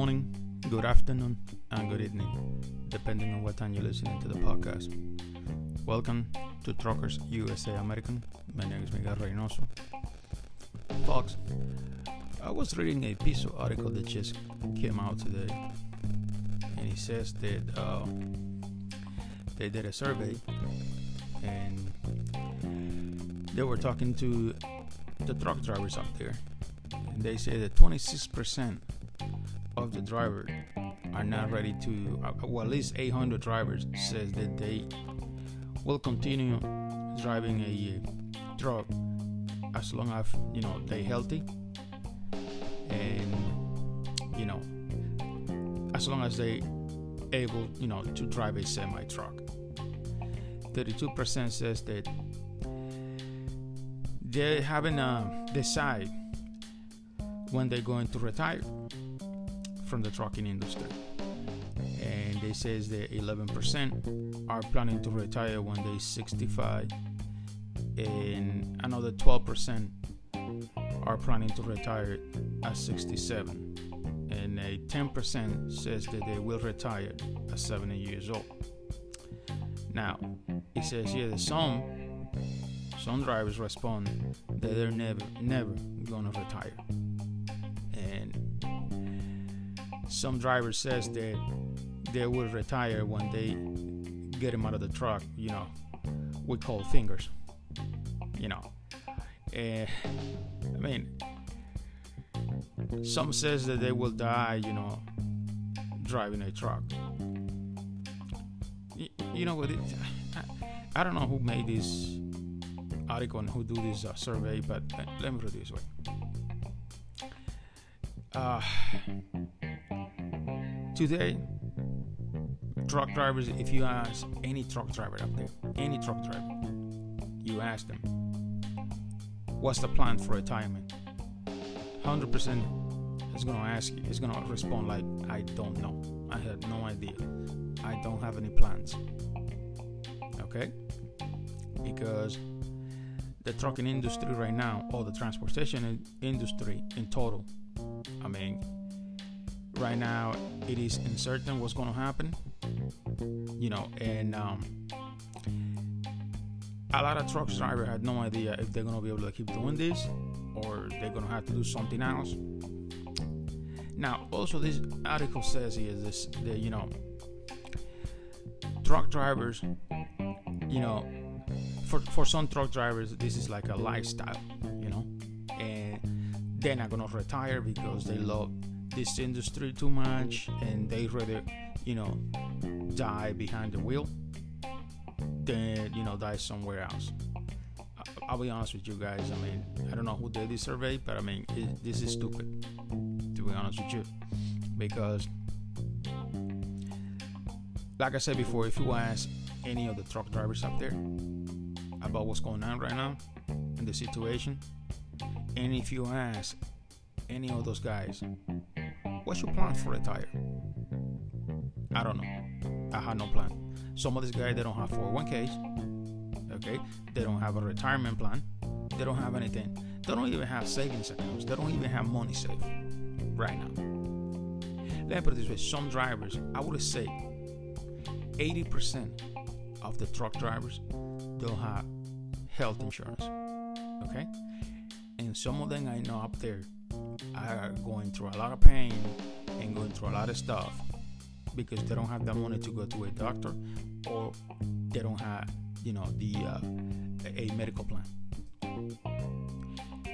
morning, good afternoon, and good evening, depending on what time you're listening to the podcast. Welcome to Truckers USA American. My name is Miguel Reynoso. Folks, I was reading a piece of article that just came out today, and it says that uh, they did a survey and they were talking to the truck drivers up there, and they say that 26% of the drivers are not ready to, uh, well, at least 800 drivers says that they will continue driving a truck as long as you know they healthy. And you know as long as they able you know to drive a semi truck 32% says that they haven't uh, when they're going to retire from the trucking industry. And they says that 11% are planning to retire when they're 65 and another 12% are planning to retire at 67 and a 10% says that they will retire at 70 years old. Now it says here that some some drivers respond that they're never never gonna retire some drivers says that they will retire when they get him out of the truck you know with cold fingers you know. And i mean some says that they will die you know driving a truck. You, you know what it, I, I don't know who made this article and who do this uh, survey but uh, let me put it this way. Uh, today truck drivers if you ask any truck driver up there any truck driver you ask them what's the plan for retirement? 100% is going to ask you is going to respond like i don't know. I have no idea. I don't have any plans. Okay? Because the trucking industry right now or the transportation industry in total i mean right now it is uncertain what's going to happen you know and um, a lot of truck drivers had no idea if they're going to be able to keep doing this or they're going to have to do something else. Now also this article says here this that you know truck drivers you know for, for some truck drivers this is like a lifestyle you know and they're not going to retire because they love this industry too much and they rather you know die behind the wheel than you know die somewhere else. I'll be honest with you guys i mean i don't know who did this survey but i mean it, this is stupid to be honest with you. Because like i said before if you ask any of the truck drivers up there about what's going on right now in the situation and if you ask any of those guys what's your plan for retire i don't know. I have no plan. Some of these guys they don't have 401ks okay? They don't have a retirement plan. They don't have anything. They don't even have savings accounts. They don't even have money saved right now. Let me put it this way. Some drivers i would say 80% of the truck drivers don't have health insurance okay? And some of them i know up there are going through a lot of pain and going through a lot of stuff because they don't have the money to go to a doctor or they don't have you know the uh, a medical plan.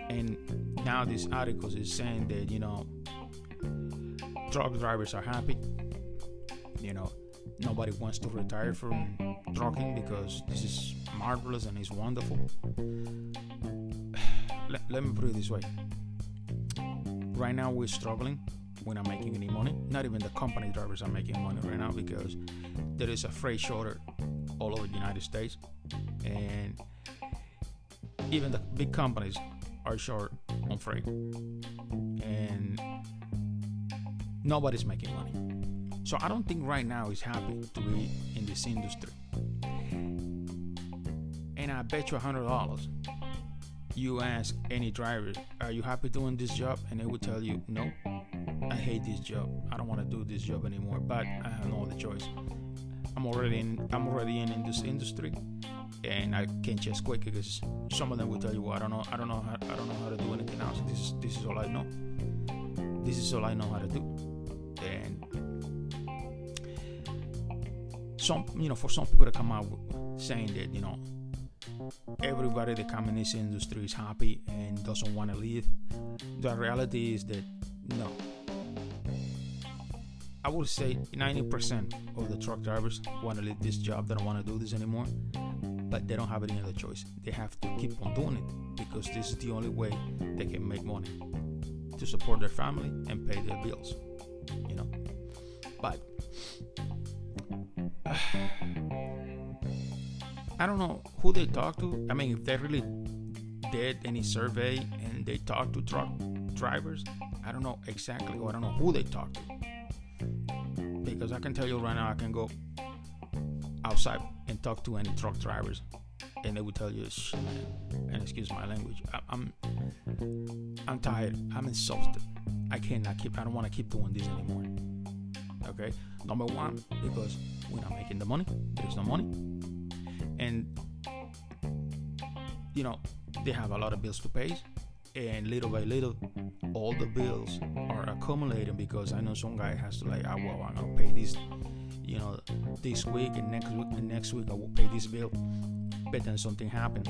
And now this article is saying that you know truck drivers are happy. You know nobody wants to retire from trucking because this is marvelous and it's wonderful. Let, let me put it this way right now we're struggling. We're not making any money. Not even the company drivers are making money right now because there is a freight shortage all over the united states. And even the big companies are short on freight. And nobody's making money. So i don't think right now is happy to be in this industry. And i bet you a hundred dollars you ask any driver, "Are you happy doing this job?" and they will tell you, "No, I hate this job. I don't want to do this job anymore. But I have no other choice. I'm already in. I'm already in, in this industry, and I can't just quit because some of them will tell you, well, I don't know. I don't know. How, I don't know how to do anything else. This is this is all I know. This is all I know how to do. And some, you know, for some people to come out saying that, you know, everybody that come in industry is happy and doesn't want to leave. The reality is that no. I would say 90% of the truck drivers want to leave this job. They don't want to do this anymore, but they don't have any other choice. They have to keep on doing it because this is the only way they can make money to support their family and pay their bills. You know, but uh, I don't know who they talk to. I mean, if they really did any survey and they talk to truck drivers, I don't know exactly, or I don't know who they talk to. Because I can tell you right now, I can go outside and talk to any truck drivers, and they will tell you, man, and excuse my language, I, I'm, I'm tired. I'm exhausted. I cannot keep. I don't want to keep doing this anymore. Okay. Number one, because we're not making the money. There's no money and you know they have a lot of bills to pay. And little by little all the bills are accumulating because i know some guy has to like oh, well i'm gonna pay this you know this week and next week and next week i will pay this bill. But then something happened.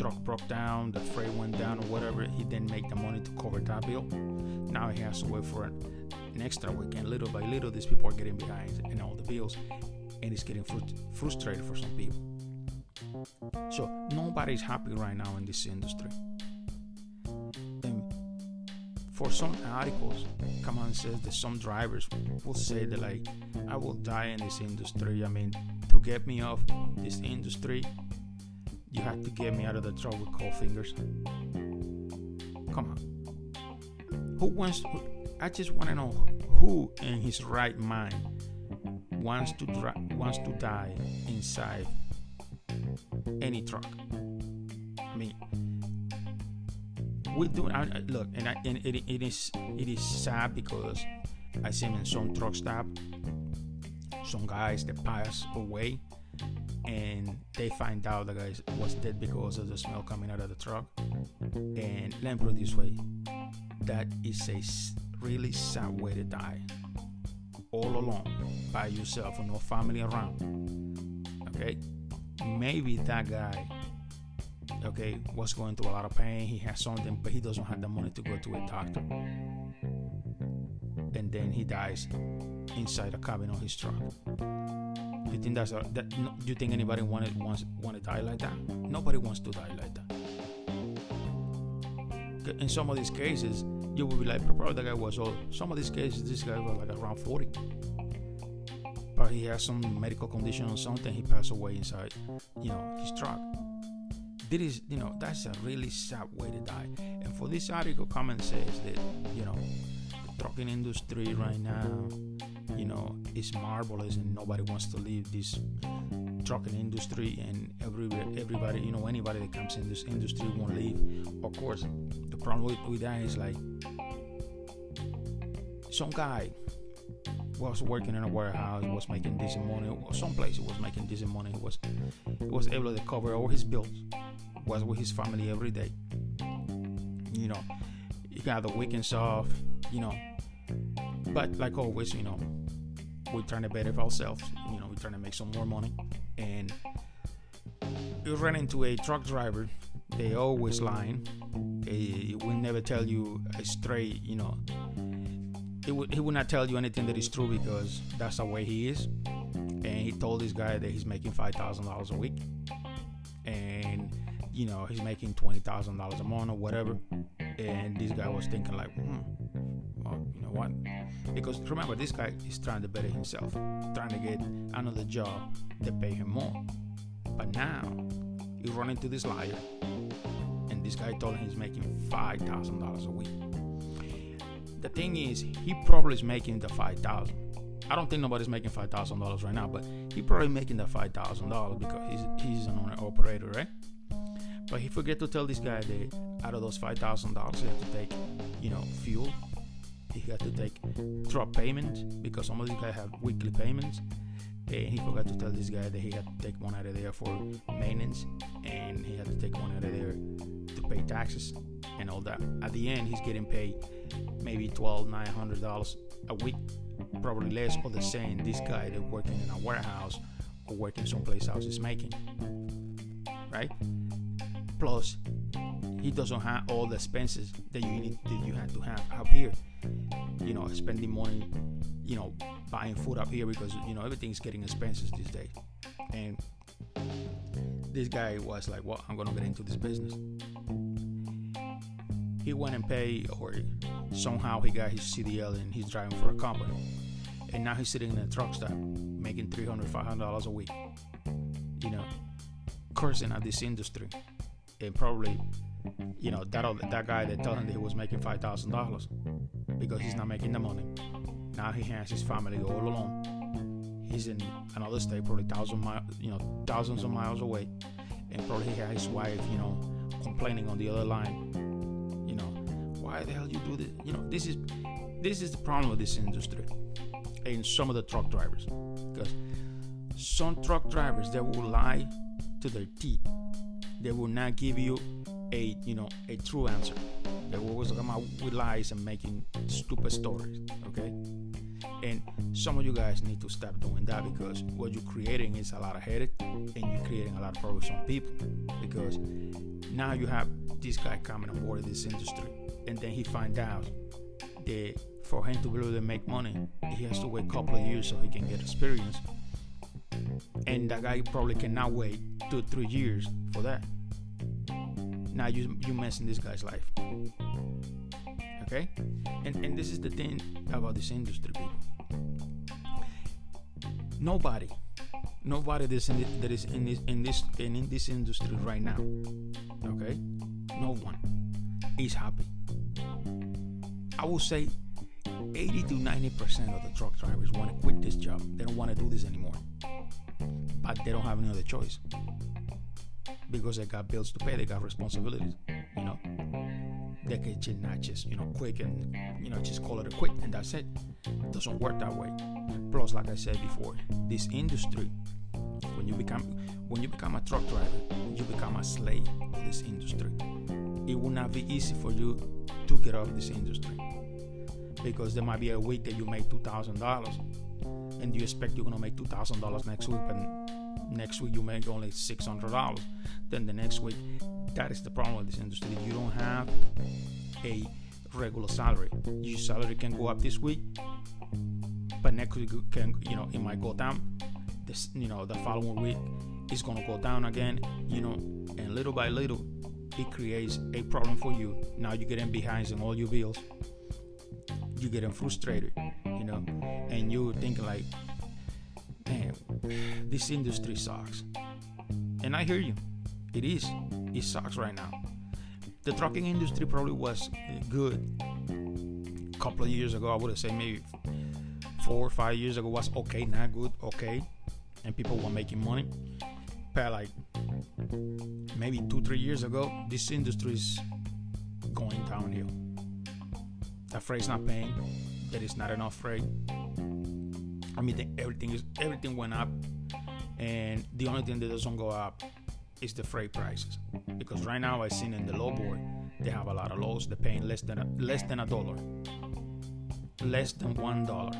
Truck broke down the freight went down or whatever. He didn't make the money to cover that bill. Now he has to wait for an, extra week. And little by little these people are getting behind in all the bills. And it's getting frustrated for some people so nobody's happy right now in this industry. And for some articles, come on says that some drivers will say that like I will die in this industry. I mean, to get me off this industry, you have to get me out of the truck with cold fingers. Come on. Who wants to, I just want to know who in his right mind wants to wants to die inside any truck. I mean, we do. Look, and, I, and it, it is it is sad because I see in some truck stop some guys that pass away and they find out the guy was dead because of the smell coming out of the truck. And let me put it this way: that is a really sad way to die, all alone by yourself with no family around. Okay, maybe that guy okay was going through a lot of pain. He has something but he doesn't have the money to go to a doctor. And then he dies inside a cabin of his truck. You think that's a, that do you think anybody wanted wants want to die like that? Nobody wants to die like that. In some of these cases you will be like probably the guy was old. Some of these cases this guy was like around 40 but he has some medical condition or something. He passed away inside, you know, his truck. This is, you know, that's a really sad way to die. And for this article, comment says that, you know, the trucking industry right now, you know, is marvelous and nobody wants to leave this trucking industry and every everybody, you know, anybody that comes in this industry won't leave. Of course, the problem with, with that is like some guy was working in a warehouse, was making decent money, or someplace he was making decent money. He was he was able to cover all his bills. Was with his family every day. You know, he got the weekends off. You know, but like always, you know, we're trying to better ourselves. You know, we're trying to make some more money, and you run into a truck driver. They always lying. They will never tell you a straight, you know, he would he would not tell you anything that is true because that's the way he is. And he told this guy that he's making five thousand dollars a week, and you know he's making twenty thousand dollars a month or whatever. And this guy was thinking like, hmm, well, you know what? Because remember, this guy is trying to better himself, trying to get another job that pay him more. But now he run into this liar, and this guy told him he's making five thousand dollars a week the thing is, he probably is making the five thousand. I don't think nobody's making five thousand dollars right now, but he probably making the five thousand dollars because he's he's an owner operator, right? But he forget to tell this guy that out of those five thousand dollars, he have to take, you know, fuel. he had to take truck payments because some of these guys have weekly payments. And he forgot to tell this guy that he had to take one out of there for maintenance, and he had to take one out of there pay taxes and all that. At the end, he's getting paid maybe twelve, nine hundred dollars a week, probably less or the same. This guy that working in a warehouse or working someplace else is making, right? Plus, he doesn't have all the expenses that you need that you have to have up here. You know, spending money, you know, buying food up here because you know everything's getting expenses these days. And this guy was like, "Well, I'm gonna get into this business." He went and paid, or somehow he got his CDL and he's driving for a company. And now he's sitting in a truck stop making $300, $500 a week. You know, cursing at this industry. And probably you know that that guy that told him that he was making five thousand dollars because he's not making the money. Now he has his family all alone. He's in another state, probably thousand miles, you know, thousands of miles away, and probably he has his wife, you know, complaining on the other line. Why the hell you do this? You know, this is this is the problem with this industry and some of the truck drivers because some truck drivers they will lie to their teeth. They will not give you a you know a true answer. They will always come out with lies and making stupid stories. Okay, and some of you guys need to stop doing that because what you're creating is a lot of headache and you're creating a lot of problems on people because now you have this guy coming aboard this industry and then he find out that for him to be able to make money he has to wait a couple of years so he can get experience. And that guy probably cannot wait two three years for that. Now you you messing this guy's life. Okay? And and this is the thing about this industry people. Nobody nobody that is in this, that is in this in this in, in this industry right now okay? No one is happy i will say 80 to 90 percent of the truck drivers want to quit this job they don't want to do this anymore but they don't have any other choice because they got bills to pay, they got responsibilities. You know, they can not just you know quick and you know just call it a quit and that's it. It doesn't work that way. Plus, like I said before, this industry, when you become when you become a truck driver, you become a slave of this industry. It will not be easy for you to get out of this industry because there might be a week that you make two thousand dollars and you expect you're gonna make two thousand dollars next week, but next week you make only six hundred dollars. Then the next week, that is the problem with this industry. You don't have a regular salary. Your salary can go up this week, but next week can you know it might go down. This you know the following week is gonna go down again. You know, and little by little, it creates a problem for you. Now you're getting behind in all your bills. You're getting frustrated, you know, and you're thinking like, man, this industry sucks. And I hear you. It is. It sucks right now. The trucking industry probably was good a couple of years ago. I would have said maybe four or five years ago was okay, not good, okay. And people were making money. But like maybe two, three years ago, this industry is going downhill. The freight's not paying. There is not enough freight. I mean, everything is everything went up, and the only thing that doesn't go up is the freight prices. Because right now, i've seen in the load board, they have a lot of lows. They're paying less than a, less than a dollar, less than one dollar,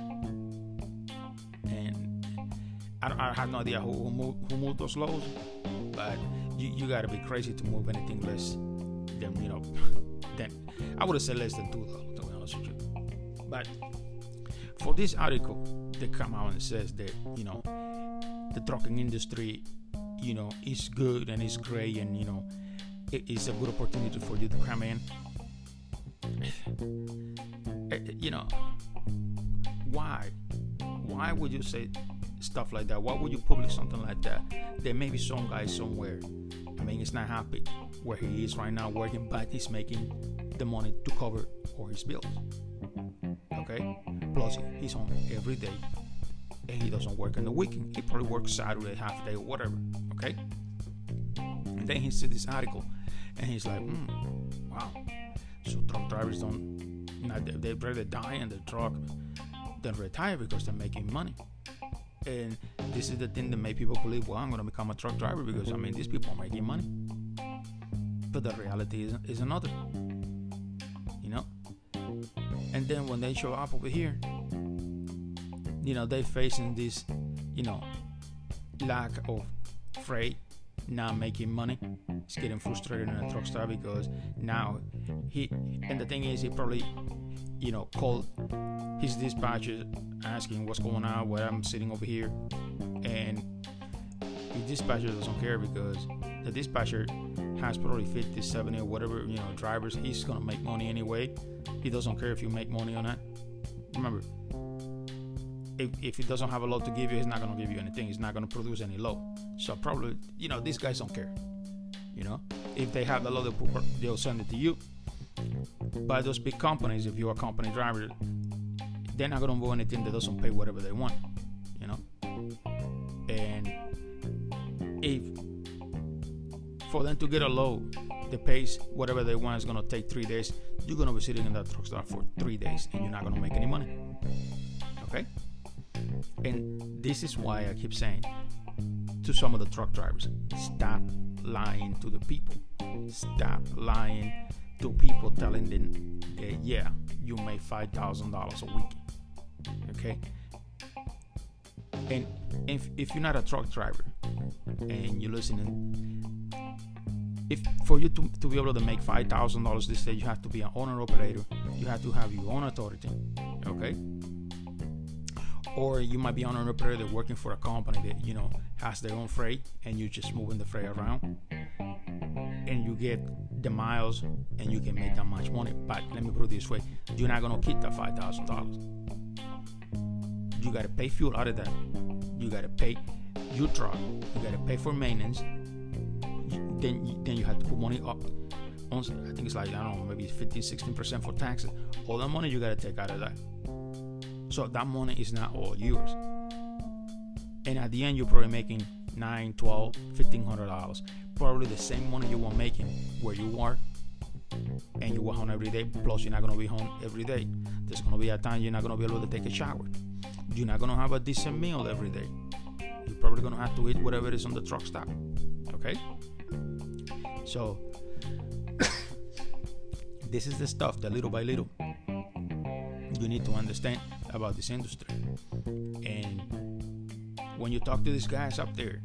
I, I, have no idea who who moved, who moved those lows, but you, you got to be crazy to move anything less than you know. Then I would have said less than two dollars to be honest with you, but for this article they come out and says that you know the trucking industry you know is good and it's great and you know it is a good opportunity for you to come in eh, you know why why would you say stuff like that why would you publish something like that there may be some guy somewhere i mean he's not happy where he is right now working but he's making the money to cover all his bills okay plus he's on every day and he doesn't work on the weekend. He probably works Saturday, half day, or whatever. Okay. And then he sees this article, and he's like, mm, "Wow, so truck drivers don't Now they, they'd rather die in the truck than retire because they're making money. And this is the thing that made people believe, well, I'm going to become a truck driver because I mean these people are making money. But the reality is, is another. You know. And then when they show up over here, you know they facing this, you know, lack of freight, not making money. He's getting frustrated in a truck stop because now he and the thing is he probably you know called his dispatcher asking what's going on where I'm sitting over here and his dispatcher doesn't care because the dispatcher has probably 50 70 or whatever you know drivers he's gonna make money anyway he doesn't care if you make money on that remember if, if he doesn't have a load to give you, he's not gonna give you anything. He's not gonna produce any load. So probably, you know, these guys don't care. You know, if they have the load, they'll send it to you. But those big companies, if you're a company driver, they're not gonna do anything that doesn't pay whatever they want. You know, and if for them to get a load that pays whatever they want is gonna take three days, you're gonna be sitting in that truck stop for three days and you're not gonna make any money. Okay? And this is why I keep saying to some of the truck drivers stop lying to the people. Stop lying to people telling them that, yeah, you make $5,000 a week. Okay? And if, if you're not a truck driver and you're listening, if for you to, to be able to make five thousand dollars this day, you have to be an owner operator. You have to have your own authority. Okay or you might be on an operator working for a company that you know has their own freight and you're just moving the freight around and you get the miles and you can make that much money but let me put it this way you're not gonna keep that five thousand dollars you gotta pay fuel out of that. You gotta pay your truck. You gotta pay for maintenance. Then then you have to put money up I think it's like I don't know maybe 15 16 percent for taxes. All that money you gotta take out of that. So that money is not all yours. And at the end, you're probably making nine, twelve, fifteen hundred dollars. Probably the same money you were making where you are, and you were home every day. Plus, you're not gonna be home every day. There's gonna be a time you're not gonna be able to take a shower. You're not gonna have a decent meal every day. You're probably gonna have to eat whatever is on the truck stop. Okay. So this is the stuff that little by little you need to understand about this industry. And when you talk to these guys up there,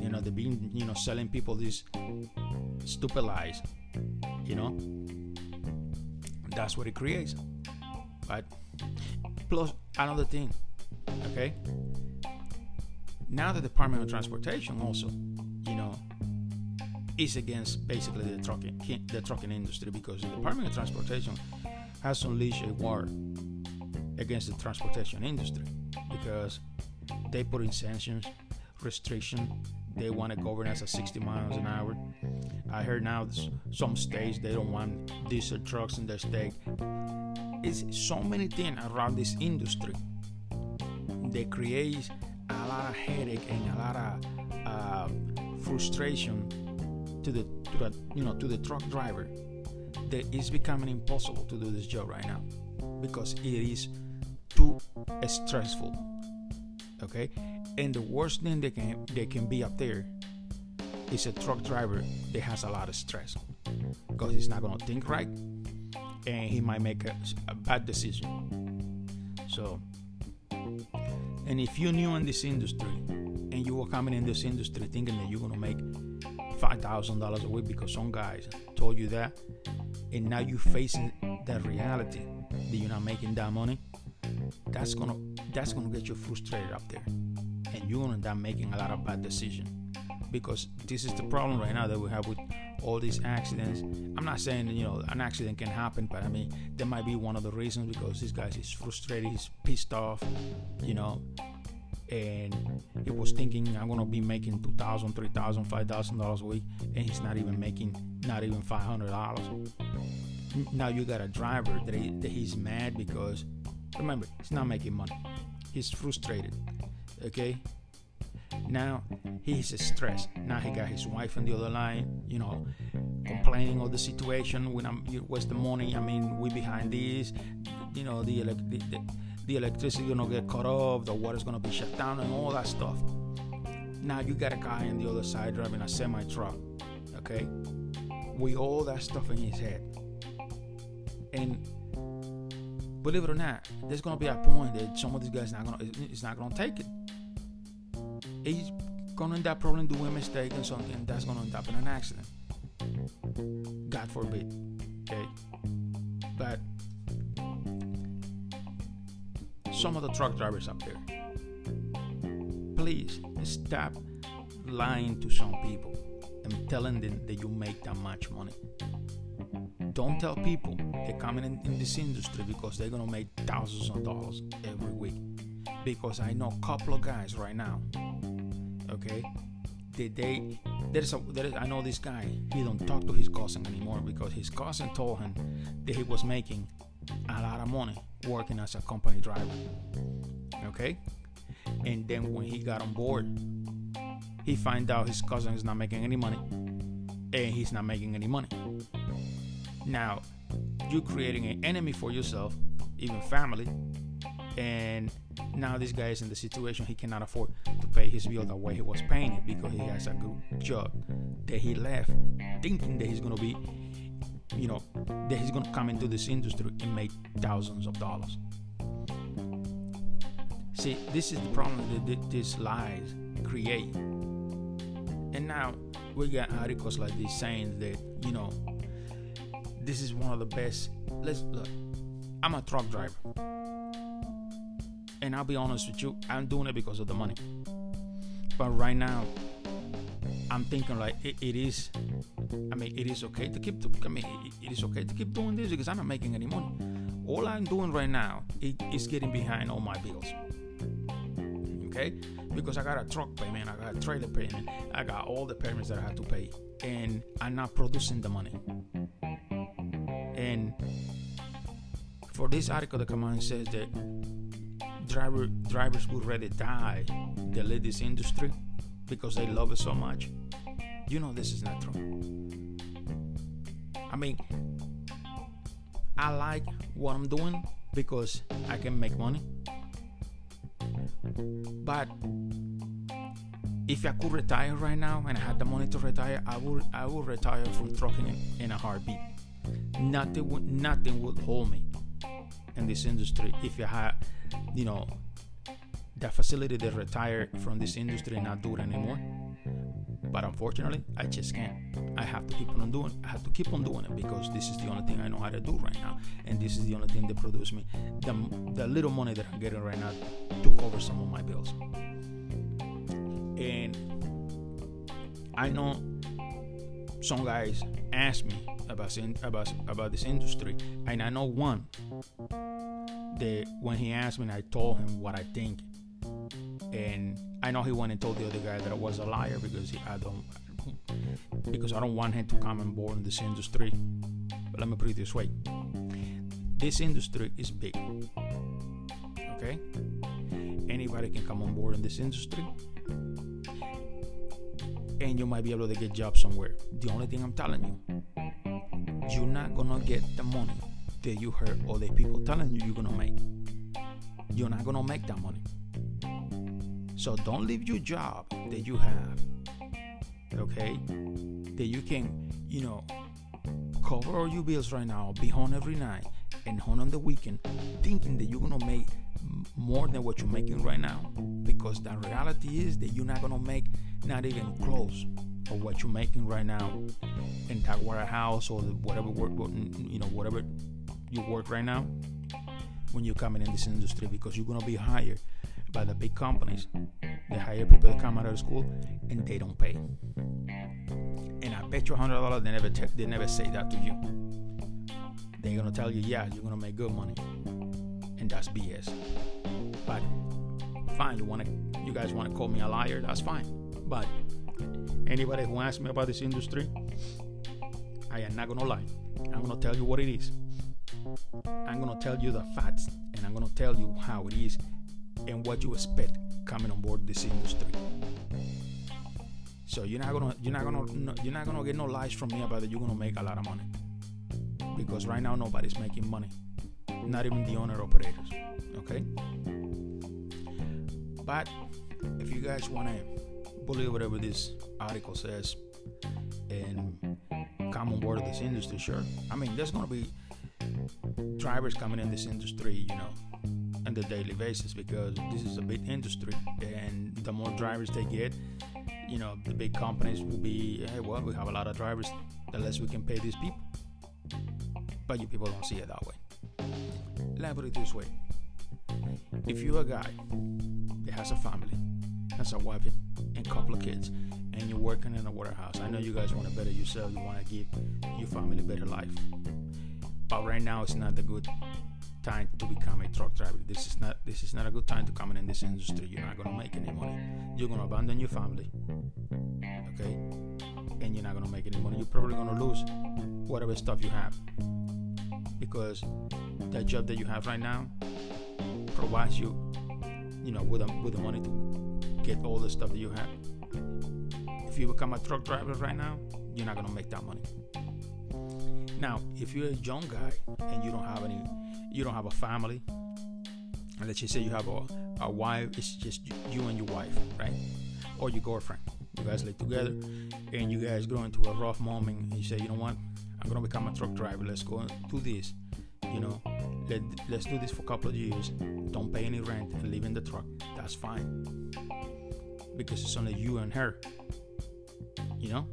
you know, they've been, you know, selling people these stupid lies, you know, that's what it creates. But plus another thing, okay? Now the Department of Transportation also, you know, is against basically the trucking the trucking industry because the Department of Transportation has unleashed a war against the transportation industry because they put in sanctions, restriction. They want to govern us at 60 miles an hour. I heard now some states they don't want diesel trucks in their state. It's so many things around this industry. They create a lot of headache and a lot of uh, frustration to the to the you know to the truck driver that it's becoming impossible to do this job right now because it is too stressful. Okay, and the worst thing they can they can be up there is a truck driver that has a lot of stress because he's not gonna think right and he might make a, a bad decision. So, and if you're new in this industry and you were coming in this industry thinking that you're gonna make five thousand dollars a week because some guys told you that, and now you're facing that reality that you're not making that money, that's gonna that's gonna get you frustrated up there, and you're gonna end up making a lot of bad decisions because this is the problem right now that we have with all these accidents. I'm not saying you know an accident can happen, but I mean that might be one of the reasons because this guy is frustrated, he's pissed off, you know, and he was thinking I'm gonna be making two thousand, three thousand, five thousand dollars a week, and he's not even making not even five hundred dollars. Now you got a driver that, he, that he's mad because remember he's not making money. He's frustrated. Okay. Now he's stressed. Now he got his wife on the other line. You know, complaining of the situation when I'm what's the money? I mean, we behind this, you know, the, elec- the, the the electricity gonna get cut off, the water's gonna be shut down, and all that stuff. Now you got a guy on the other side driving a semi truck, okay, with all that stuff in his head, and believe it or not, there's gonna be a point that some of these guys not gonna it's not gonna take it. He's gonna end up probably doing a mistake and something, that's gonna end up in an accident. God forbid. Okay, but some of the truck drivers up there, please stop lying to some people and telling them that you make that much money. Don't tell people they're coming in, in this industry because they're gonna make thousands of dollars every week. Because I know a couple of guys right now, okay, that they mm-hmm. there's a there is, I know this guy. He don't talk to his cousin anymore because his cousin told him that he was making a lot of money working as a company driver. Okay, and then when he got on board, he find out his cousin is not making any money, and he's not making any money. Now, you're creating an enemy for yourself, even family, and now this guy is in the situation he cannot afford to pay his bill the way he was paying it because he has a good job that he left thinking that he's gonna be you know that he's gonna come into this industry and make thousands of dollars. See this is the problem that these lies create. And now we got articles like this saying that you know this is one of the best let's look i'm a truck driver and I'll be honest with you, I'm doing it because of the money. But right now, I'm thinking like it, it is. I mean, it is okay to keep. I mean, it, it is okay to keep doing this because I'm not making any money. All I'm doing right now is getting behind all my bills. Okay, because I got a truck payment, I got a trailer payment, I got all the payments that I have to pay, and I'm not producing the money. And for this article that come on says that driver drivers would rather die than leave this industry because they love it so much. You know this is not true. I mean, I like what I'm doing because I can make money. But if I could retire right now and I had the money to retire, I would I would retire from trucking in a heartbeat. Nothing would nothing would hold me in this industry if I had you know, the facility to retire from this industry and not do it anymore. But unfortunately, I just can't. I have to keep on doing. I have to keep on doing it because this is the only thing I know how to do right now, and this is the only thing that produces me the, the little money that I'm getting right now to cover some of my bills. And I know some guys ask me about about about this industry, and I know one when he asked me, I told him what I think, and I know he went and told the other guy that I was a liar because he, I don't because I don't want him to come on board in this industry. But let me put it this way: this industry is big. Okay, anybody can come on board in this industry, and you might be able to get jobs somewhere. The only thing I'm telling you, you're not gonna get the money that you heard other people telling you you're gonna make. You're not gonna make that money. So don't leave your job that you have, okay? That you can, you know, cover all your bills right now, be home every night, and home on the weekend, thinking that you're gonna make more than what you're making right now. Because the reality is that you're not gonna make not even close of what you're making right now in that warehouse or whatever work, you know, whatever you work right now when you're coming in this industry because you're gonna be hired by the big companies. They hire people that come out of school and they don't pay. And I bet you a hundred dollars they never te- they never say that to you. They're gonna tell you, yeah, you're gonna make good money, and that's BS. But fine, you wanna, you guys wanna call me a liar? That's fine. But anybody who asks me about this industry, I am not gonna lie. I'm gonna tell you what it is. I'm gonna tell you the facts and I'm gonna tell you how it is and what you expect coming on board this industry. So you're not gonna you're not gonna you're not gonna get no lies from me about that you're gonna make a lot of money. Because right now nobody's making money. Not even the owner operators. Okay? But if you guys wanna believe whatever this article says and come on board this industry, sure. I mean there's gonna be drivers coming in this industry, you know, on the daily basis because this is a big industry. And the more drivers they get you know the big companies will be hey well we have a lot of drivers. The less we can pay these people. But you people don't see it that way. Let me put it this way. If you're a guy that has a family has a wife and a couple of kids and you're working in a warehouse i know you guys want to better yourself. You want to give your family a better life but right now it's not a good time to become a truck driver. This is not this is not a good time to come in this industry. You're not gonna make any money. You're gonna abandon your family. Okay? And you're not gonna make any money. You're probably gonna lose whatever stuff you have. Because that job that you have right now provides you, you know, with the, with the money to get all the stuff that you have. If you become a truck driver right now, you're not gonna make that money. Now, if you're a young guy and you don't have any you don't have a family, and let's just say you have a, a wife, it's just you and your wife, right? Or your girlfriend. You guys live together and you guys go into a rough moment and you say, you know what, I'm gonna become a truck driver. Let's go do this. You know, let, let's do this for a couple of years. Don't pay any rent and live in the truck. That's fine. Because it's only you and her. You know?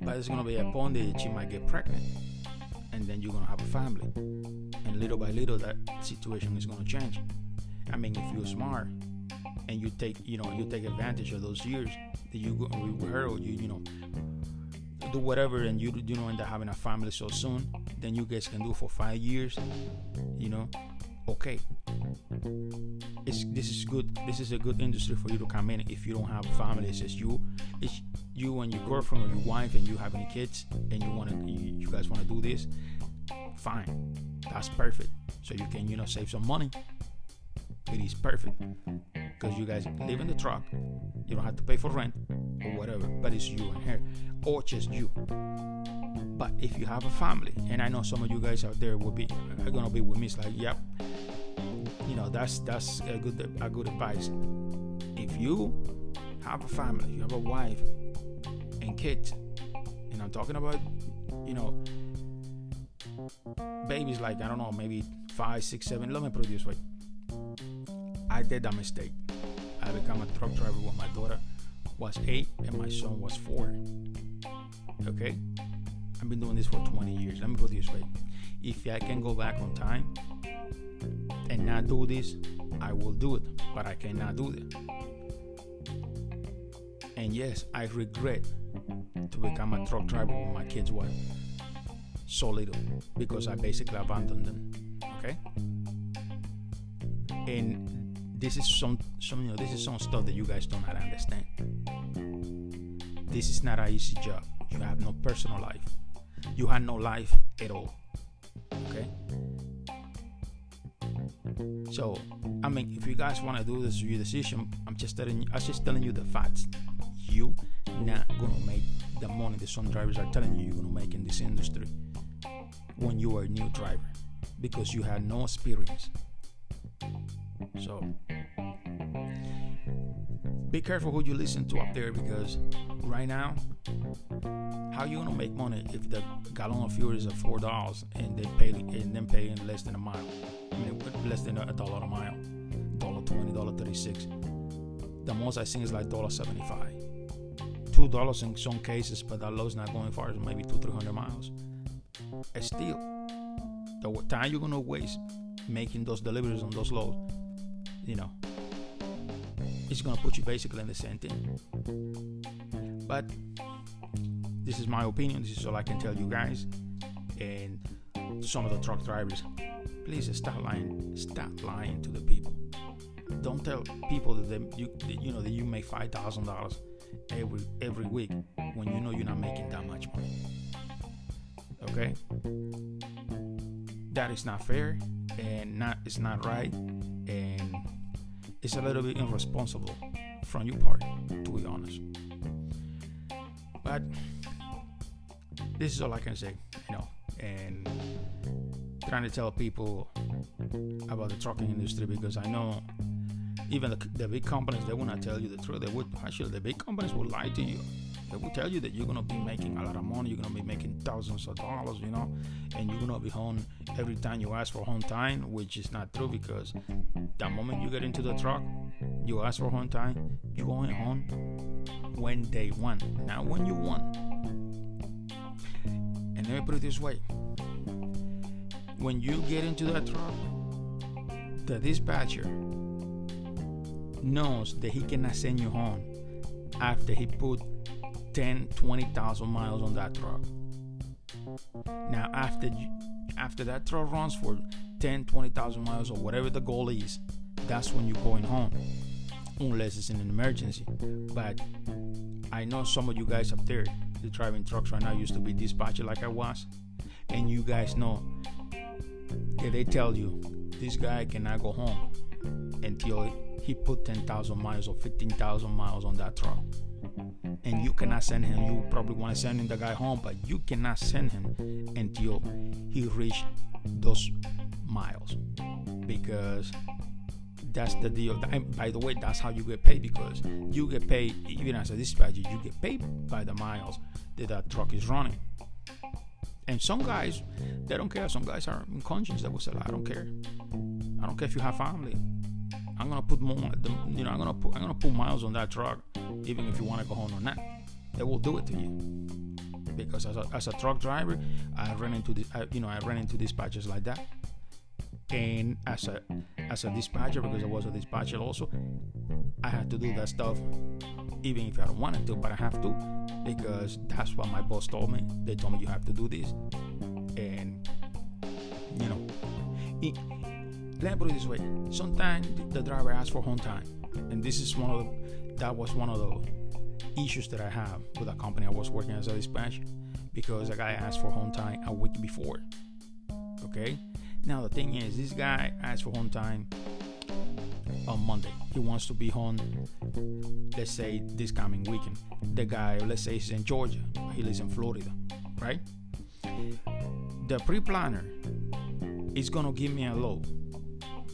But it's gonna be a point that she might get pregnant and then you're gonna have a family. And little by little that situation is to change. I mean if you're smart and you take you know you take advantage of those years that you go her you you know do whatever and you you know end up having a family so soon then you guys can do for five years you know? Okay. It's this is good this is a good industry for you to come in. If you don't have a family it's just you. It's you and your girlfriend or your wife and you have any kids and you want to you, you guys want to do this fine. That's perfect. So you can you know save some money. It is perfect. Because you guys live in the truck. You don't have to pay for rent or whatever but it's you and her or just you. But if you have a family and i know some of you guys out there will be are gonna be with me it's like yep. You know that's that's a good a good advice. If you have a family you have a wife and kids and i'm talking about you know babies like I don't know, maybe five, six, seven. Let me put it this way. I did that mistake. I became a truck driver when my daughter was eight and my son was four. Okay? I've been doing this for 20 years. Let me put it this way. If I can go back on time and not do this, I will do it. But I cannot do it. And yes, I regret to become a truck driver when my kids were so little because I basically abandoned them. Okay, and this is some some you know this is some stuff that you guys don't understand. This is not an easy job. You have no personal life. You have no life at all. Okay. So, I mean, if you guys want to do this, your decision. I'm just telling you. I'm just telling you the facts. You not gonna make the money that some drivers are telling you you're gonna make in this industry when you are a new driver because you had no experience. So be careful who you listen to up there because right now, how you gonna make money if the gallon of fuel is at four dollars and they pay and then paying less than a mile? I mean, less than a dollar a mile, dollar twenty, dollar thirty six. The most I seen is like dollar seventy five. Two dollars in some cases, but that load's not going far. It's maybe two, three hundred miles And still the time you're gonna waste making those deliveries on those loads, you know, it's gonna put you basically in the same thing. But this is my opinion. This is all I can tell you guys. And some of the truck drivers, please stop lying. Stop lying to the people. Don't tell people that they, you you know that you make five thousand dollars every every week when you know you're not making that much money. Okay? That is not fair and not it's not right and it's a little bit irresponsible from your part, to be honest. but this is all I can say, you know, and trying to tell people about the trucking industry because I know even the, the big companies they will not tell you the truth. They would actually the big companies will lie to you. They will tell you that you're gonna be making a lot of money, you're gonna be making thousands of dollars, you know, and you're gonna be home every time you ask for home time, which is not true because the moment you get into the truck, you ask for home time, you're going home when they want, not when you want. And let me put it this way when you get into that truck, the dispatcher knows that he cannot send you home after he put 10, 20,000 miles on that truck. Now, after after that truck runs for 10, 20,000 miles or whatever the goal is, that's when you're going home, unless it's in an emergency. But I know some of you guys up there, the driving trucks right now, used to be dispatcher like I was, and you guys know that they tell you this guy cannot go home until he put 10,000 miles or 15,000 miles on that truck. And you cannot send him. You probably want to send him the guy home, but you cannot send him until he reach those miles because that's the deal. And by the way, that's how you get paid because you get paid even as a dispatcher. You get paid by the miles that that truck is running. And some guys, they don't care. Some guys are in conscience. They will say, "I don't care. I don't care if you have family. I'm gonna put more. You know, I'm gonna put I'm gonna put miles on that truck, even if you want to go home or not. They will do it to you." Because as a, as a truck driver, I ran into the, I, you know, I ran into dispatchers like that. And as a as a dispatcher, because I was a dispatcher also, I had to do that stuff, even if I don't want to, but I have to because that's what my boss told me. They told me you have to do this, and you know, it, let me put it this way: sometimes the driver asks for home time, and this is one of the, that was one of the issues that I have with a company I was working as a dispatch because a guy asked for home time a week before. Okay, now the thing is, this guy asked for home time on Monday. He wants to be home, let's say this coming weekend. The guy, let's say, he's in Georgia. He lives in Florida, right? The pre-planner is gonna give me a load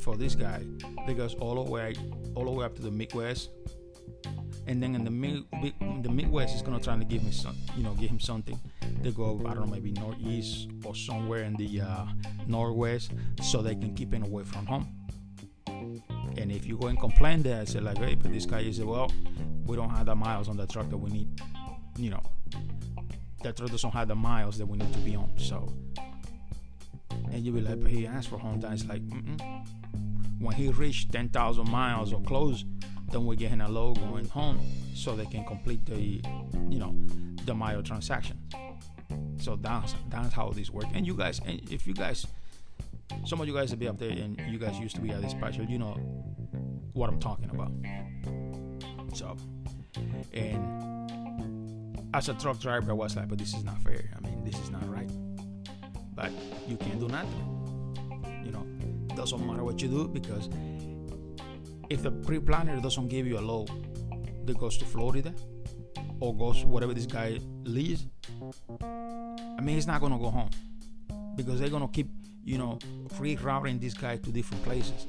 for this guy because all the way, all the way up to the Midwest, and then in the mid, the Midwest is gonna try to give me some, you know, give him something. They go, I don't know, maybe northeast or somewhere in the uh, northwest, so they can keep him away from home. And if you go and complain there, I say like, hey, but this guy is well, we don't have the miles on the truck that we need. You know, that truck doesn't have the miles that we need to be on. So, and you be like, but he asked for home. It's like, mm-mm. when he reached ten thousand miles or close, then we're getting a load going home so they can complete the, you know, the mile transaction. So that's that's how this works. And you guys, and if you guys some of you guys will be up there and you guys used to be at this special, you know what I'm talking about. So, and as a truck driver, I was like, but this is not fair. I mean, this is not right. But you can't do nothing. You know, doesn't matter what you do because if the pre-planner doesn't give you a load that goes to Florida or goes whatever this guy leaves, I mean, he's not gonna go home because they're gonna keep you know, rerouting this guy to different places.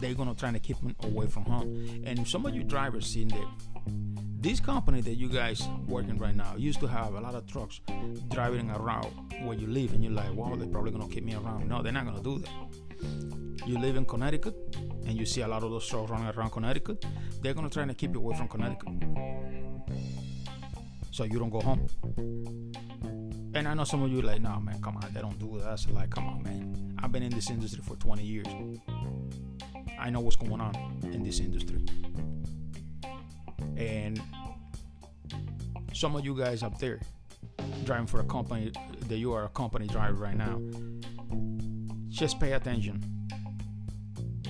They're gonna try to keep him away from home. And some of you drivers seen that this company that you guys working right now used to have a lot of trucks driving around where you live, and you're like, wow, they're probably gonna keep me around. No, they're not gonna do that. You live in Connecticut, and you see a lot of those trucks running around Connecticut. They're gonna try to keep you away from Connecticut, so you don't go home. And I know some of you like, nah, man, come on, they don't do that. So like, come on, man. I've been in this industry for 20 years. I know what's going on in this industry. And some of you guys up there driving for a company that you are a company driver right now, just pay attention.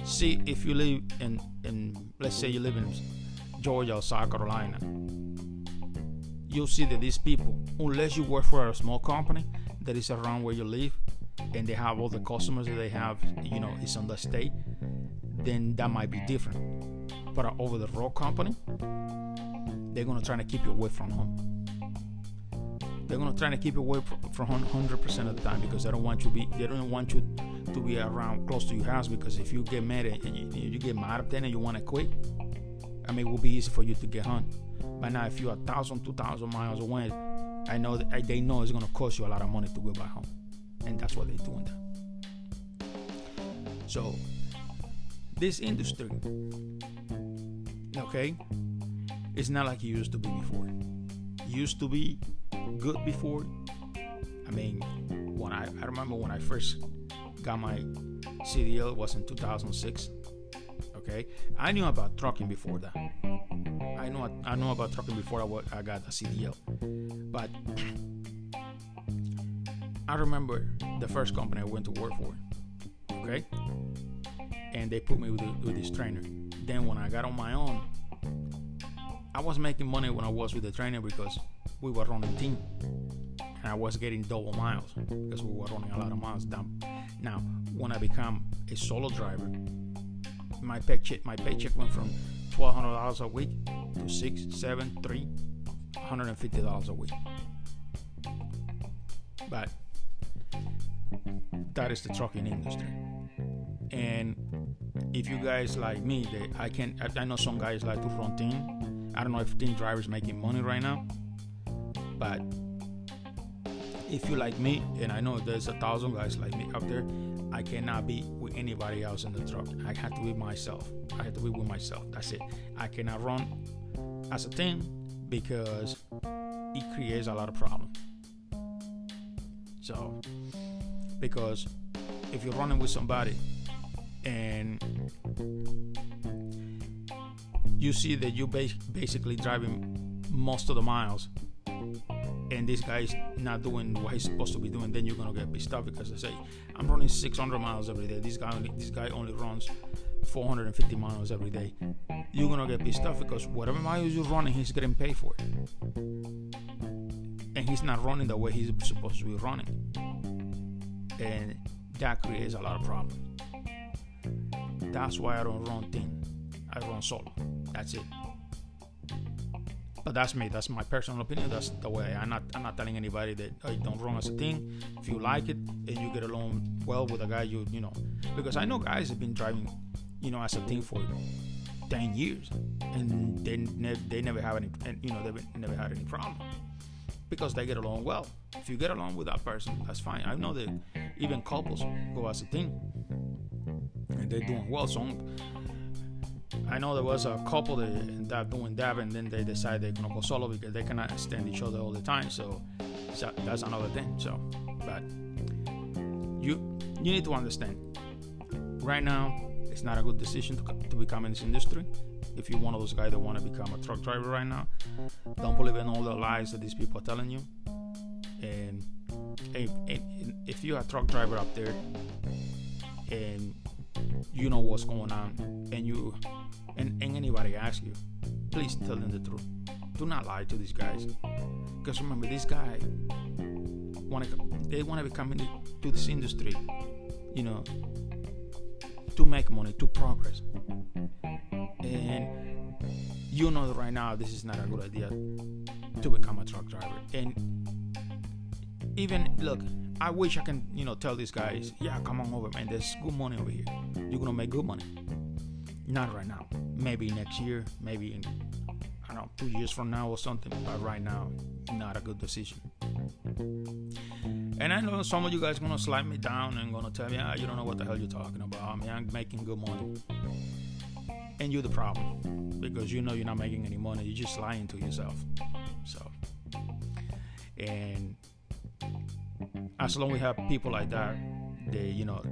See if you live in, in let's say you live in Georgia or South Carolina you'll see that these people, unless you work for a small company that is around where you live and they have all the customers that they have, you know, is on the state, then that might be different. But over the road company, they're gonna try to keep you away from home. They're gonna try to keep you away from home 100% of the time because they don't want you to be. They don't want you to be around close to your house because if you get mad and you, you get mad at them and you want to quit, I mean, it will be easy for you to get home. But now, if you're a thousand, two thousand miles away, I know that they know it's gonna cost you a lot of money to go back home, and that's what they're doing. That. So, this industry, okay, it's not like it used to be before. It used to be good before. I mean, when I, I remember when I first got my CDL was in 2006. Okay, I knew about trucking before that. I know I know about trucking before I, I got a CDL, but I remember the first company I went to work for. Okay, and they put me with, with this trainer. Then when I got on my own, I was making money when I was with the trainer because we were running team and I was getting double miles because we were running a lot of miles down. Now, when I become a solo driver, my paycheck my paycheck went from twelve hundred dollars a week to six, seven, three, hundred and fifty dollars a week. But that is the trucking industry. And if you guys like me, that I can I know some guys like to run team. I don't know if team drivers making money right now, but if you like me, and I know there's a thousand guys like me out there, I cannot be with anybody else in the truck. I have to be myself. I have to be with myself. That's it. I cannot run as a team because it creates a lot of problems. So, because if you're running with somebody and you see that you're basically driving most of the miles and this guy's not doing what he's supposed to be doing, then you're gonna get pissed off because I say I'm running 600 miles every day. This guy only, this guy only runs 450 miles every day. You're gonna get pissed off because whatever miles you're running, he's getting paid for it, and he's not running the way he's supposed to be running, and that creates a lot of problems. That's why I don't run team. I run solo. That's it. But that's me. That's my personal opinion. That's the way. I'm not. I'm not telling anybody that oh, don't run as a team. If you like it and you get along well with a guy, you you know, because I know guys have been driving, you know, as a team for ten years, and they ne- they never have any, and you know, they never had any problem because they get along well. If you get along with that person, that's fine. I know that even couples go as a team, and they're doing well. So I know there was a couple that, that doing that, and then they decide they're gonna go solo because they cannot stand each other all the time. So, so that's another thing. So, but you you need to understand. Right now, it's not a good decision to, to become in this industry. If you're one of those guys that want to become a truck driver right now, don't believe in all the lies that these people are telling you. And if, if you're a truck driver up there and you know what's going on and you and, and anybody asks you, please tell them the truth. Do not lie to these guys. Because remember, this guy want to they want to be coming to this industry, you know, to make money, to progress. And you know right now this is not a good idea to become a truck driver. And even look, I wish I can, you know, tell these guys, yeah, come on over, man. There's good money over here. You're gonna make good money. Not right now. Maybe next year. Maybe in I don't know two years from now or something. But right now, not a good decision. And I know some of you guys gonna slap me down and gonna tell me, ah, you don't know what the hell you're talking about. I mean, I'm making good money. And you're the problem because you know you're not making any money. You're just lying to yourself. So, and as long as we have people like that, they you know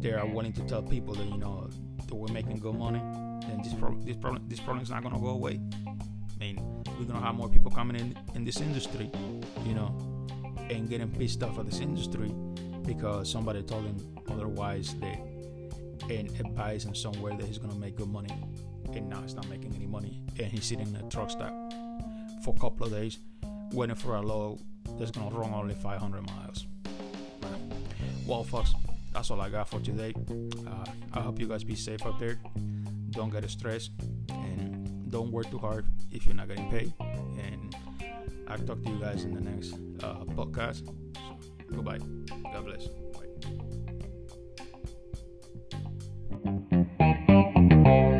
they are willing to tell people that you know that we're making good money, then this problem this problem this problem is not gonna go away. I mean, we're gonna have more people coming in in this industry, you know, and getting pissed off at this industry because somebody told him otherwise that and advised him somewhere that he's gonna make good money, and now he's not making any money, and he's sitting in a truck stop for a couple of days waiting for a load that's gonna run only 500 miles. Well, folks, that's all I got for today. Uh, I hope you guys be safe out there. Don't get stressed and don't work too hard if you're not getting paid. And I'll talk to you guys in the next uh, podcast. So, goodbye. God bless. Bye.